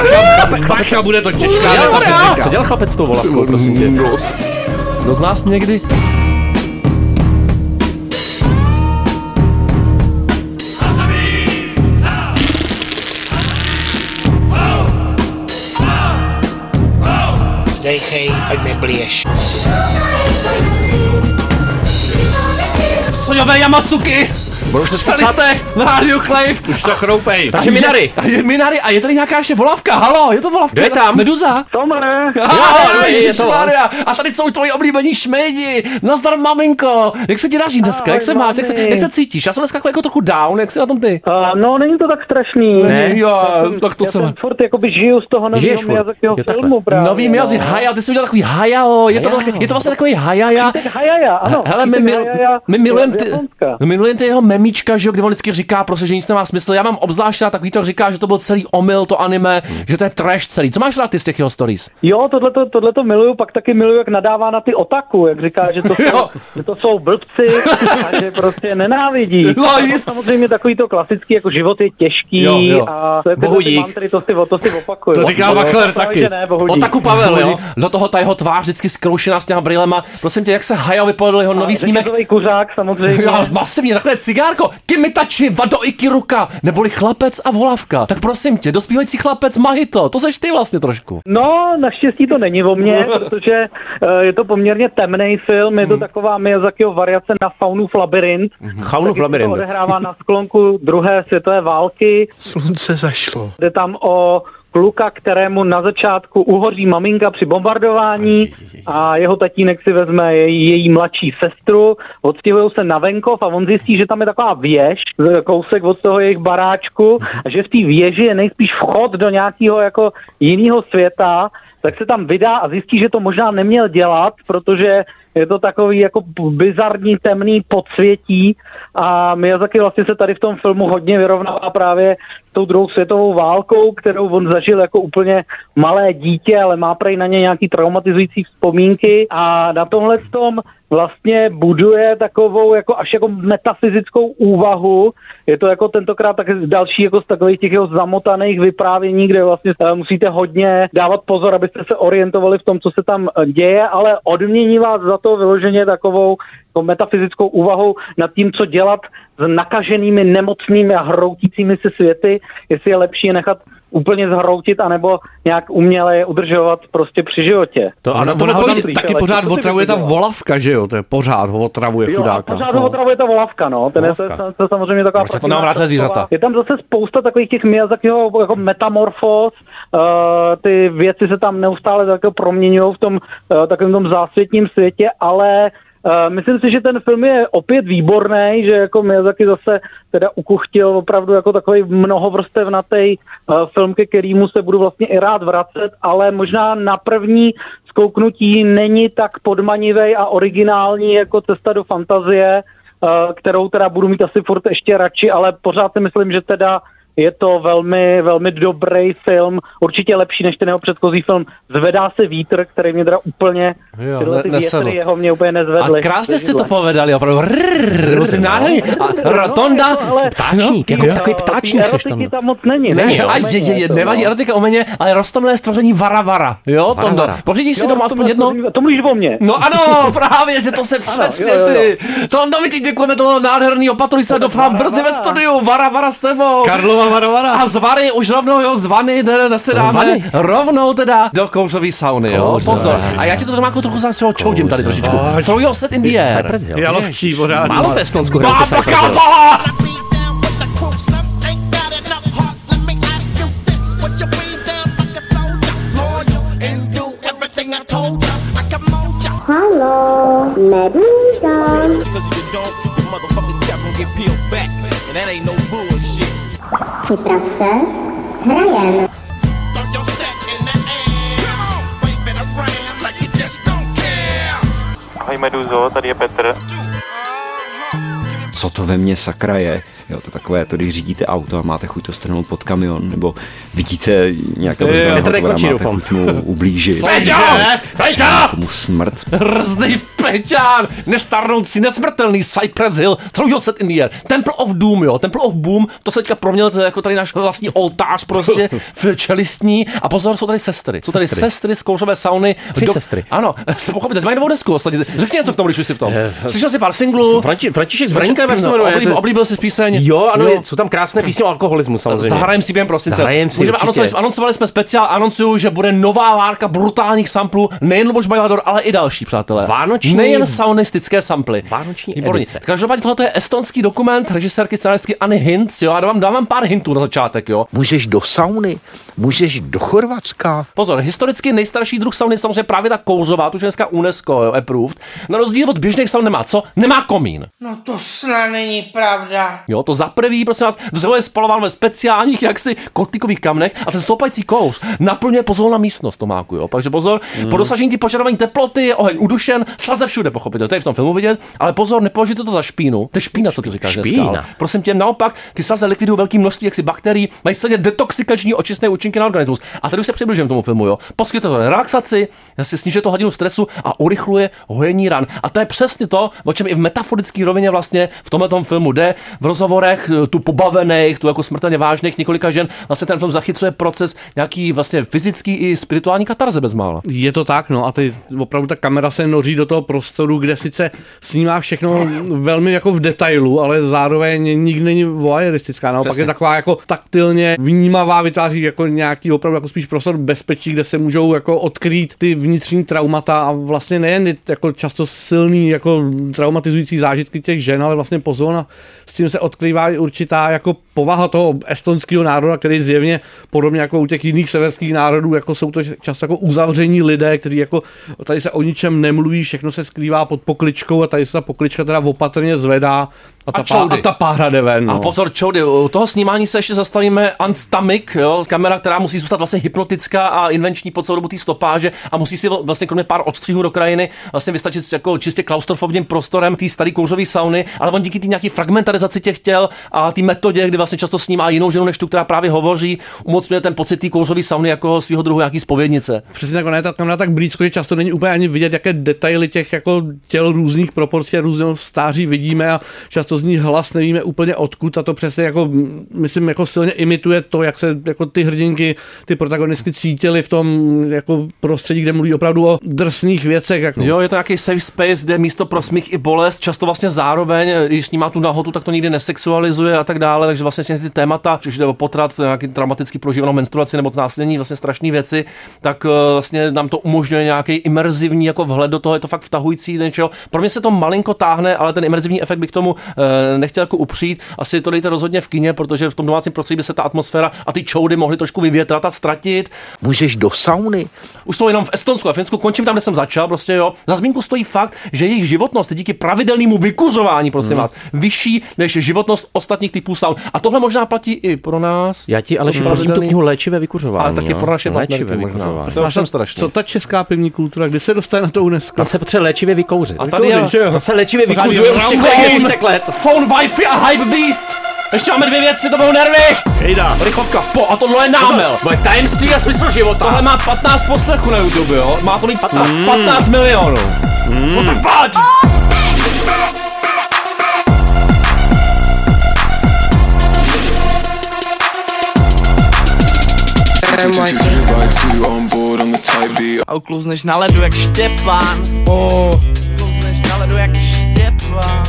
Bacha, bude to těžká. Co dělal, chlapec s tou volavkou, prosím tě? Kdo z nás někdy Dejchej, ať neblíješ. soy Obeya Masuki! Budou se Čelistech na rádiu Clave. Už to chroupej. Takže Minari. A je Minari a je tady nějaká ještě volavka, halo, je to volavka. Kdo je tam? Meduza. Tomhle. Ahoj, je to ježišmarja. A tady jsou tvoji oblíbení šmejdi. Nazdar, maminko. Jak se ti daří dneska? Ahoj, jak se máš? Jak se, jak se cítíš? Já jsem dneska jako, jako trochu down. Jak jsi na tom ty? Uh, no, není to tak strašný. Ne, jo, tak to já jsem- furt jakoby žiju z toho nového. Miyazakiho filmu právě. Nový jazyk, no. haja, ty jsi udělal takový hajao, je to, Hajao. je to vlastně takový. Tak hajaja, ano. Hele, my, milujeme ty, Japonska. my memíčka, že jo, kde on vždycky říká prostě, že nic nemá smysl. Já mám obzvlášť rád takový to, jak říká, že to byl celý omyl, to anime, že to je trash celý. Co máš rád ty z těch jeho stories? Jo, tohleto, tohleto miluju, pak taky miluju, jak nadává na ty otaku, jak říká, že to Jo. jsou, že to jsou blbci a že prostě nenávidí. No, A to jist. samozřejmě takový to klasický, jako život je těžký Jo, jo. a to je Bohu tyhle ty dík. mantry, to si, to si opakuju. To říká Jo, Wachler právě, taky. Ne. Otaku Pavel, jo? Do toho ta jeho tvář vždycky zkroušená s těma brýlema. Prosím tě, jak se Hayao vypadl jeho nový snímek? Kuřák samozřejmě. Já, masivně, takové cigárko, Kimitachi, Vado Ikiruka, neboli chlapec a volavka. Tak prosím tě, dospívající chlapec Mahito, to seš ty vlastně trošku. No, naštěstí to není o mně, protože uh, je to poměrně temný film, je to taková Miyazakiho variace na. Chaunův Taky se labirint. To odehrává na sklonku druhé světové války. Slunce zašlo. Jde tam o kluka, kterému na začátku uhoří maminka při bombardování a jeho tatínek si vezme její, její mladší sestru, odstěhují se na venkov a on zjistí, že tam je taková věž, kousek od toho jejich baráčku a že v té věži je nejspíš vchod do nějakého jako jiného světa, tak se tam vydá a zjistí, že to možná neměl dělat, protože je to takový jako bizarní temný podsvětí a Miyazaki vlastně se tady v tom filmu hodně vyrovnává právě s tou druhou světovou válkou, kterou on zažil jako úplně malé dítě, ale má prej na ně nějaký traumatizující vzpomínky a na tomhle tom vlastně buduje takovou jako až jako metafyzickou úvahu. Je to jako tentokrát tak další jako z takových těch jeho zamotaných vyprávění, kde vlastně musíte hodně dávat pozor, abyste se orientovali v tom, co se tam eh, děje, ale odmění vás za to vyloženě takovou jako metafyzickou úvahou nad tím, co dělat s nakaženými, nemocnými a hroutícími se světy, jestli je lepší nechat úplně zhroutit, anebo nějak uměle je udržovat prostě při životě. To, ano, to Ono ono tam taky, pořád otravuje ta volavka, že jo? To je pořád ho otravuje Jo, chudáka. pořád No. ho otravuje ta volavka, no. Ten je, to, Volavka. je, to je samozřejmě taková... Proč to nemám rád zvířata? Je tam zase spousta takových těch Miyazakiho jako metamorfóz, uh, ty věci se tam neustále tak jako proměňují v tom uh, takovém tom zásvětním světě, ale Uh, myslím si, že ten film je opět výborný, že jako Miyazaki zase teda ukuchtil opravdu jako takový mnohovrstevnatý uh, film, ke kterému se budu vlastně i rád vracet, ale možná na první zkouknutí není tak podmanivý a originální jako cesta do fantazie, uh, kterou teda budu mít asi furt ještě radši, ale pořád si myslím, že teda Je to velmi, velmi dobrý film, určitě lepší než ten jeho předchozí film. Zvedá se vítr, který mě teda úplně, Jo, tyhle ne- ty jeho mě úplně A nezvedly. krásně jste to povedali, opravdu. Rrrr, prostě nádherný. A rotonda. ale- Ptáčník, No, jako jo. takový ptáčník seš tam. tam moc není. Ne, Není, jo, a je, je, je, to, nevadí no. erotika o mě, ale rostomilé stvoření vara vara. Jo, Vara, Tondo. Pořídíš si doma aspoň jedno? To mluvíš o mně. No ano, právě, že to se přesně ty. Tondo, my ti děkujeme toho nádherného, opatruj se, doufám brzy ve studiu, vara vara s tebou. Karlova. A z Vary už rovnou, jo, z Vany jde- nasedáme Vany? rovnou teda do kouřové sauny, jo, Kouře. pozor. A já ti to Tomáku trochu zase ho čoudím tady trošičku. Throw your set in the air. Hill. Jalovčí, pořádně. Málo v Estonsku hrajete Bába Cypress Hill. kázala! Halo, Medusa. Připrav se, hrajem. Ahoj Meduzo, tady je Petr. Co to ve mně sakra je? Jo, to takové, to když řídíte auto a máte chuť to strhnout pod kamion, nebo vidíte nějakého bezbraného tvora, máte doufám. chuť mu ublížit. Peťo! Peťo! Smrt. Hrzný Peťán, nestarnoucí, nesmrtelný Cypress Hill, throw your set in the air. Temple of Doom, jo, Temple of Boom, to se teďka proměnil to je jako tady náš vlastní oltář prostě v čelistní. A pozor, jsou tady sestry. Jsou tady Sestry. sestry z kouřové sauny. Tři sestry. Ano, pochopíte, mají novou desku ostatně. Řekni něco k tomu, když jsi v tom. Slyšel jsi pár singlů? Franti, František Zbraníka, jak se jmenuje? Oblíbil, oblíbil jsi píseň? Jo, ano, jsou tam krásné písně o alkoholismu samozřejmě. Zahrajem si během prosince. Zahrajem si, Můžeme anoncovali, anoncovali jsme speciál, anoncuju, že bude nová várka brutálních samplů, nejen Luboš Bajlador, ale i další, přátelé. Vánoční- Nejen saunistické samply. Vánoční Výborně. edice. Každopádně tohle je estonský dokument režisérky scenáristky Anny Hintz, jo, já dávám, dávám pár hintů na začátek, jo. Můžeš do sauny, můžeš do Chorvatska. Pozor, historicky nejstarší druh sauny je samozřejmě právě ta kouřová, tu už je dneska UNESCO jo, approved. Na rozdíl od běžných saun nemá co? Nemá komín. No to snad není pravda. Jo, to za prvý, prosím vás, dřevo je spalováno ve speciálních jaksi kotlíkových kamnech a ten stoupající kouř naplňuje pozvolna místnost Tomáku, jo. Takže pozor, Hmm. po dosažení ty požadované teploty je oheň udušen, slaze všude, pochopitelně, to je v tom filmu vidět, ale pozor, nepovažujte to za špínu. To je špína, co ty říkáš dneska. Špína. ale Prosím tě, naopak, ty slaze likvidují velké množství jaksi bakterií, mají silně detoxikační očistné účinky na organismus. A tady už se přibližujeme tomu filmu, jo. Poskytuje to relaxaci, si snižuje to hladinu stresu a urychluje hojení ran. A to je přesně to, o čem i v metaforické rovině vlastně v tomhle filmu jde. V rozhovorech eh, tu pobavených, tu jako smrtelně vážných několika žen, vlastně ten film zachycuje proces nějaký vlastně fyzický i spirituální katarze bezmála. Je to tak, no a ty opravdu ta kamera se noří do toho prostoru, kde sice snímá všechno velmi jako v detailu, ale zároveň nikdy není voyeuristická. Naopak Přesně. je taková jako taktilně vnímavá, vytváří jako nějaký opravdu jako spíš prostor bezpečí, kde se můžou jako odkrýt ty vnitřní traumata a vlastně nejen ty jako často silný jako traumatizující zážitky těch žen, ale vlastně pozorna s tím se odkrývá i určitá jako povaha toho estonského národa, který zjevně podobně jako u těch jiných severských národů, jako jsou to často jako uzavření lidé, kteří jako tady se o ničem nemluví, všechno se skrývá pod pokličkou a tady se ta poklička teda opatrně zvedá a ta, A pá, čoudy. a ta pára jde ven. No. A pozor, čoudy, u toho snímání se ještě zastavíme Unstomach, jo, kamera, která musí zůstat vlastně hypnotická a invenční po celou dobu té stopáže a musí si vlastně kromě pár odstřihů do krajiny vlastně vystačit s jako čistě klaustrofobním prostorem té staré kouřové sauny, ale on díky té nějaké fragmentarizaci těch těl a té metodě, kdy vlastně často snímá jinou ženu než tu, která právě hovoří, umocňuje ten pocit té kouřové sauny jako svého druhu nějaký spovědnice. Přesně tak, ona je ta kamera tak blízko, že často není úplně ani vidět, jaké detaily těch jako těl různých proporcí a různého stáří vidíme a často z ní hlas nevíme úplně odkud a to přesně jako, myslím, jako silně imituje to, jak se jako ty hrdinky, ty protagonistky cítily v tom jako prostředí, kde mluví opravdu o drsných věcech. Jako. Jo, je to nějaký safe space, kde místo pro smích i bolest, často vlastně zároveň, když snímá tu nahotu, tak to nikdy nesexualizuje a tak dále, takže vlastně ty témata, už jde o potrat, nějaký traumaticky prožívanou menstruaci nebo znásilnění, vlastně strašné věci, tak eh, vlastně nám to umožňuje nějaký imerzivní jako vhled do toho, je to fakt vtahující do něčeho. Pro mě se to malinko táhne, ale ten imerzivní efekt bych tomu eh, nechtěl jako upřít. Asi to dejte rozhodně v kině, protože v tom domácím prostředí by se ta atmosféra a ty čoudy mohly trošku vyvětrat a ztratit. Můžeš do sauny. Už jsou jenom v Estonsku a Finsku, končím tam, kde jsem začal, prostě jo. Za zmínku stojí fakt, že jejich životnost je díky pravidelnému vykuřování, prosím vás, vyšší než životnost ostatních typů saun. A tohle možná platí i pro nás. Já ti ale Pro prosím tu knihu léčivé vykuřování. Ale taky jo. pro naše léčivé vykuřování. To je všem strašný. Co ta česká pivní kultura, kdy se dostane na to UNESCO? Tam se potřebuje léčivě vykouřit. A tady je, To se léčivě vykuřuje už těch let. Phone, Wi-Fi a hype beast. Ještě máme dvě věci, to budou nervy! Hejda. Rychlovka, po, a tohle je námel. Moje tajemství a smysl života. Tohle má 15 poslechů na YouTube, jo? Má to mít 15, Mm. 15 milionů. No tak pojď! A ukluzneš na ledu jak Štěpán. Oh. Ukluzneš na ledu jak Štěpán.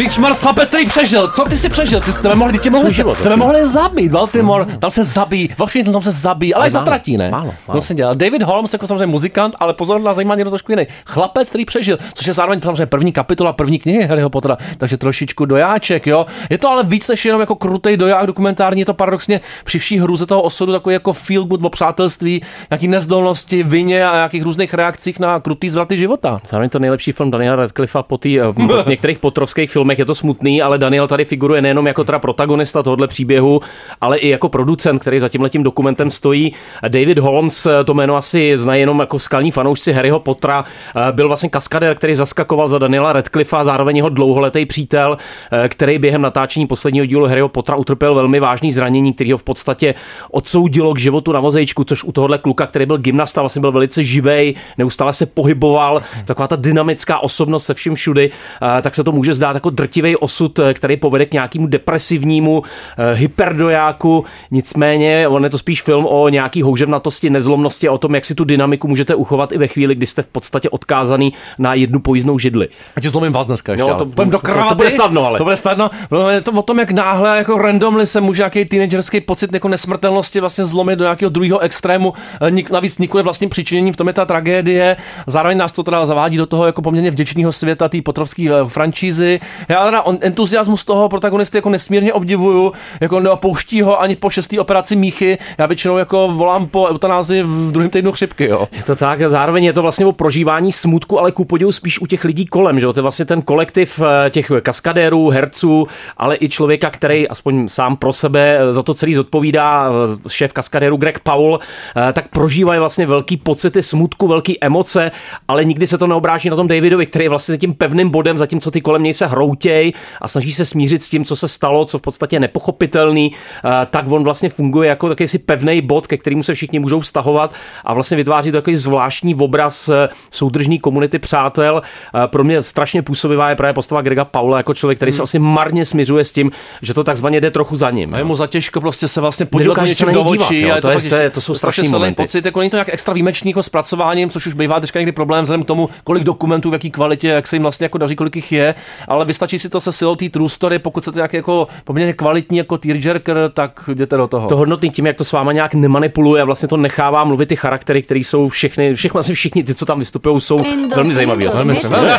Víš, Mars chlapec, který přežil. Co ty jsi přežil? Ty jsi tebe mohli, tě mohli, život, tebe mohli zabít. Baltimore, tam se zabíjí. Washington tam se zabíjí, ale Ale zatratí, ne? málo, málo. Se dělá. David Holmes jako samozřejmě muzikant, ale pozor na zajímá někdo trošku jiný. Chlapec, který přežil, což je zároveň samozřejmě první kapitola první knihy Harryho Pottera, takže trošičku dojáček, jo. Je to ale víc než jenom jako krutej doják dokumentární, je to paradoxně při vší hruze toho osudu takový jako feel good o přátelství, nějaký nezdolnosti, vině a nějakých různých reakcích na krutý zvraty života. Zároveň to nejlepší film Daniela Radcliffe po tý, eh, po některých potrovských filmech je to smutný, ale Daniel tady figuruje nejenom jako teda protagonista tohohle příběhu, ale i jako producent, který za tím letím dokumentem stojí. David Holmes, to jméno asi znají jenom jako skalní fanoušci Harryho Pottera, eh, byl vlastně kaskadér, který zaskakoval za Daniela Radcliffe a zároveň jeho dlouholetý přítel, eh, který během natáčení posledního dílu Harryho Pottera utrpěl velmi vážný zranění, který ho v podstatě odsoudilo k životu na vozejčku, což u tohohle kluka, který byl gymnasta, vlastně byl velice živej, neustále se pohyboval, taková ta dynamická osobnost se vším všudy, eh, tak se to může zdát jako drtivý osud, eh, který povede k nějakému depresivnímu eh, hyperdojáku. Nicméně, on je to spíš film o nějaký houževnatosti, nezlomnosti a o tom, jak si tu dynamiku můžete uchovat i ve chvíli, kdy jste v podstatě odkázaný na jednu pojízdnou židli. A tě zlomím vás dneska ještě. No, ale. to- Půjdem do to- bude snadno, ale. To bude snadno. No, Je to o tom, jak náhle jako randomly se může nějaký teenagerský pocit jako nesmrtelnosti vlastně zlomit do nějakého druhého extrému. Eh, Nik, navíc nikoli vlastním přičiněním, v tom je ta tragédie. Zároveň nás to teda zavádí do toho jako poměrně vděčného světa té potrovské eh, franšízy. Já teda on, entuziasmus toho protagonisty jako nesmírně obdivuju, jako neopouští ho ani po šestý operaci míchy. Já většinou jako volám po eutanázii v druhém týdnu chřipky, jo. Je to tak, zároveň je to vlastně o prožívání smutku, ale ku podivu spíš u těch lidí kolem, že jo? To je vlastně ten kolektiv eh, těch kaskadérů, herců, ale i člověka, který aspoň sám pro sebe eh, za to celý zodpovídá, eh, šéf kaskadérů Greg eh, tak prožívají vlastně velký pocity smutku, velký emoce, ale nikdy se to neobráží na tom Davidovi, který je vlastně tím pevným bodem, zatímco ty kolem něj se hroutěj a snaží se smířit s tím, co se stalo, co v podstatě je nepochopitelný, eh, tak on vlastně funguje jako takový si pevný bod, ke kterému se všichni můžou vztahovat a vlastně vytváří takový zvláštní obraz eh, soudržní komunity přátel. Eh, Pro mě strašně působivá je právě postava Grega Paula jako člověk, který se asi marně smiřuje s tím, že to takzvaně jde trochu za ním. A je mu zatěžko prostě se vlastně podívat něčem do něj dívat, očí. jo, to je- fakt- to je- to jsou strašný silný momenty. pocit, jako není to nějak extra výjimečný jako zpracováním, což už bývá teďka někdy problém vzhledem k tomu, kolik dokumentů, v jaký kvalitě, jak se jim vlastně jako daří, kolik jich je, ale vystačí si to se silou té true story, pokud se to nějak jako poměrně kvalitní jako tearjerker, tak jděte do toho. To hodnotný tím, jak to s váma nějak nemanipuluje a vlastně to nechává mluvit ty charaktery, které jsou všechny, všechny, vlastně všichni ty, co tam vystupují, jsou velmi zajímaví. Velmi se, velmi. Na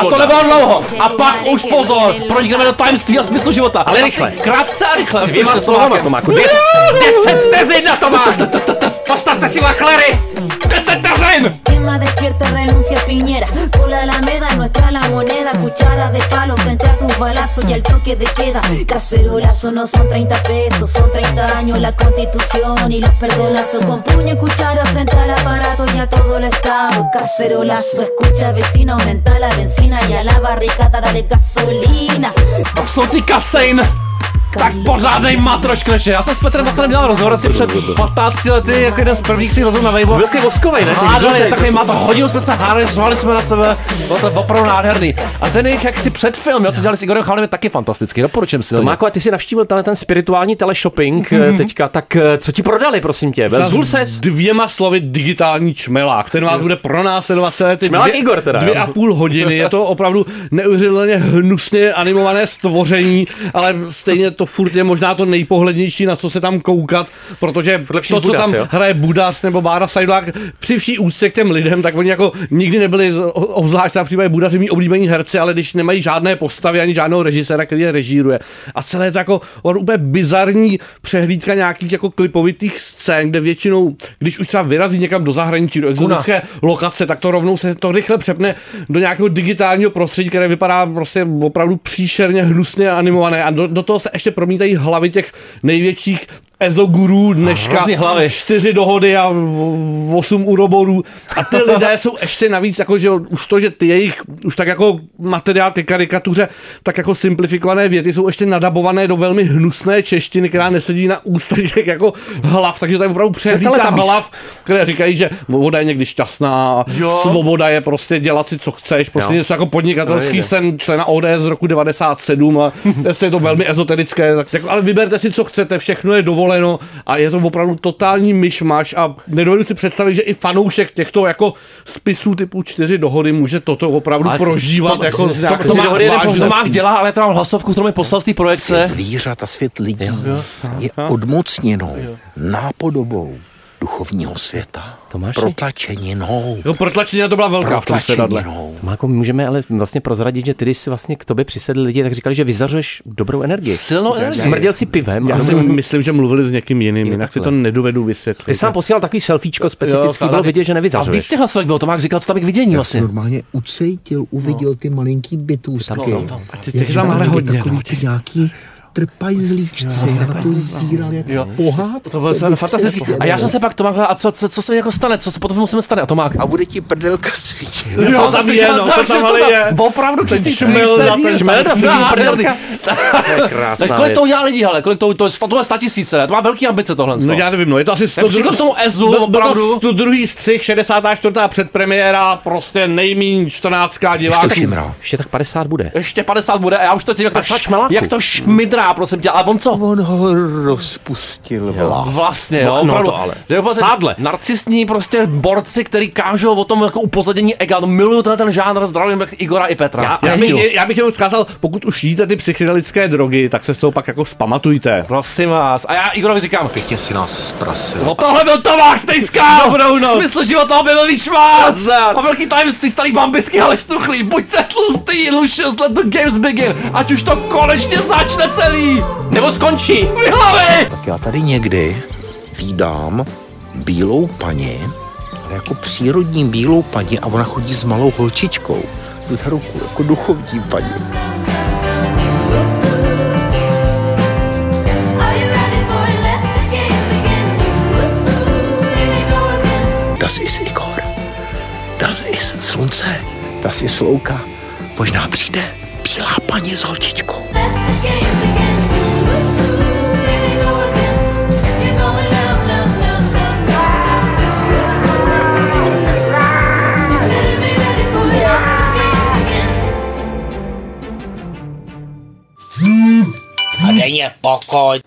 A, to nebylo dlouho. A pak už pozor, pronikneme do tajemství a smyslu života. Ale rychle. Krátce a rychle. Dvěma slovama to má. Dvě, deset vteřin na to má. Postavte si vachlery. Deset vteřin. Tema despierta renuncia Piñera Con la Alameda nuestra la moneda Cuchara de palo frente a tus balazos Y el toque de queda Cacerolazo no son 30 pesos Son 30 años la constitución Y los perdonazos Con puño y cuchara frente al aparato Y a todo el estado Cacerolazo escucha vecino Aumenta la benzina Y a la barricada dale gasolina Absolutní kasein. Tak pořádnej matroš kleše. Já jsem s Petrem Bachmanem dělal rozhovor asi před 15 lety, jako jeden z prvních svých rozhovorů na Weibo. Byl takový voskovej, ne? Hádali, takový mat, hodil jsme se hádali, řvali jsme na sebe, bylo to opravdu nádherný. A ten jejich jaksi předfilm, jo, co dělali s Igorem Chalanem, je taky fantastický, doporučím si. To má ty si navštívil tenhle ten spirituální teleshopping Mhm. mm-hmm. teďka, tak eh, co ti prodali, prosím tě? Za ses? dvěma slovy digitální čmelák. Ten vás bude pronásledovat celé ty Čmelák dvě, Igor teda, dvě a půl hodiny. Je to opravdu neuvěřitelně hnusně animované stvoření, ale stejně to furt je možná to nejpohlednější, na co se tam koukat, protože Lepší to, co Budas, tam jo? hraje Budas nebo Bára Sajdlák, při vší úctě k těm lidem, tak oni jako nikdy nebyli, obzvlášť na případě Budaři, mý oblíbení herci, ale když nemají žádné postavy ani žádného režiséra, který je režíruje. A celé je to jako on úplně bizarní přehlídka nějakých jako klipovitých scén, kde většinou, když už třeba vyrazí někam do zahraničí, do exotické lokace, tak to rovnou se to rychle přepne do nějakého digitálního prostředí, které vypadá prostě opravdu příšerně hnusně animované a do, do toho se ještě promítají hlavy těch největších ezogurů dneška. Hrozný hlavy. Čtyři dohody a osm uroborů. A ty lidé jsou ještě navíc, jako, že už to, že ty jejich, už tak jako materiál ke karikatuře, tak jako simplifikované věty jsou ještě nadabované do velmi hnusné češtiny, která nesedí na ústa těch jako hlav, takže to je opravdu přehlídka hlav, které říkají, že voda je někdy šťastná, Jo. svoboda je prostě dělat si, co chceš, prostě Jo. něco jako podnikatelský sen člena ODS z roku 97 a je to velmi ezoterické, tak, jako, ale vyberte si, co chcete, všechno je dovoleno a je to opravdu totální myšmaš a nedovedu si představit, že i fanoušek těchto jako spisů typu čtyři dohody může toto opravdu Ale prožívat to, jako to, to, to, má, to má dělá, ale tam mám hlasovku, kterou mi poslal z té projekce. Svět zvířat a svět lidí je odmocněnou, nápodobou duchovního světa. Tomáši? Protlačeninou. Jo, protlačeně to byla velká v tom sedadle. Protlačeninou. Máko, my můžeme ale vlastně prozradit, že ty, když si vlastně k tobě přisedli lidi, tak říkali, že vyzařuješ dobrou energii. Silnou energii. Smrděl si pivem. Já a- si myslím, že mluvili s někým jiným, Jo, jinak si to takhle. nedovedu vysvětlit. Ty sám posílal takový selfiečko specifický, bylo vidět, že A nevyzařuješ. víc těch hlasovek bylo, to má říkal, co tam je k vidění vlastně. normálně ucejtil, uviděl ty malinký bytůstky. No, no, no. A těch tam ale hodně, Takový no, ty nějaký trpajzlíčci, já na to zíral jak Jo. pohádce. To bylo jsem fantastický. A já jsem se pak Tomák hledal, a co, co, co se mi jako stane, co se potom musíme stane? A Tomák. A bude ti prdelka svítit. Jo, tam si je, no, tak, to tam ale tam- je. Opravdu Ten čistý šmel na ten- šmel na šmel, nádherný. To je krásná Tak kolik to udělá lidi, hele, kolik to, to, je, to je 100 tisíce, to má velký ambice tohle. No já nevím, no je to asi 100 Například tomu Ezu, to opravdu. 100 druhý střih, 64. předpremiéra, prostě nejmíň 14. divák. to šimral. Ještě tak 50 bude. Ještě 50 bude a já už to cítím, jak to, 50 šmidrá, prosím tě. A on co? On ho rozpustil vlas. Vlastně, jo, No, opravdu. to ale. Jde o prostě Sádle. Narcistní prostě borci, který kážou o tom jako upozadění ega. No, miluju tenhle ten žánr, zdravím jak Igora i Petra. Já, Já já, bych, já bych jenom vzkázal, pokud už jíte ty psychedelické drogy, tak se z toho pak jako vzpamatujte. Prosím vás. A já Igorovi říkám, Pěkně si nás zprasil. No tohle byl Tomák Stejská! Dobrou noc. Smysl života objevil! Nazdar. A velký tajemství starý bambitky, ale štuchlý. Buďte tlustý, Lucius, let the games begin. Ať už to konečně začne celý. Nebo skončí. Vyhlavy! Tak já tady někdy vídám bílou paní, ale jako přírodní bílou paní a ona chodí s malou holčičkou za ruku, jako duchovní paní. Das ist Igor. Das ist slunce. Das ist louka. Možná přijde bílá paní s holčičkou. A denně pokoj.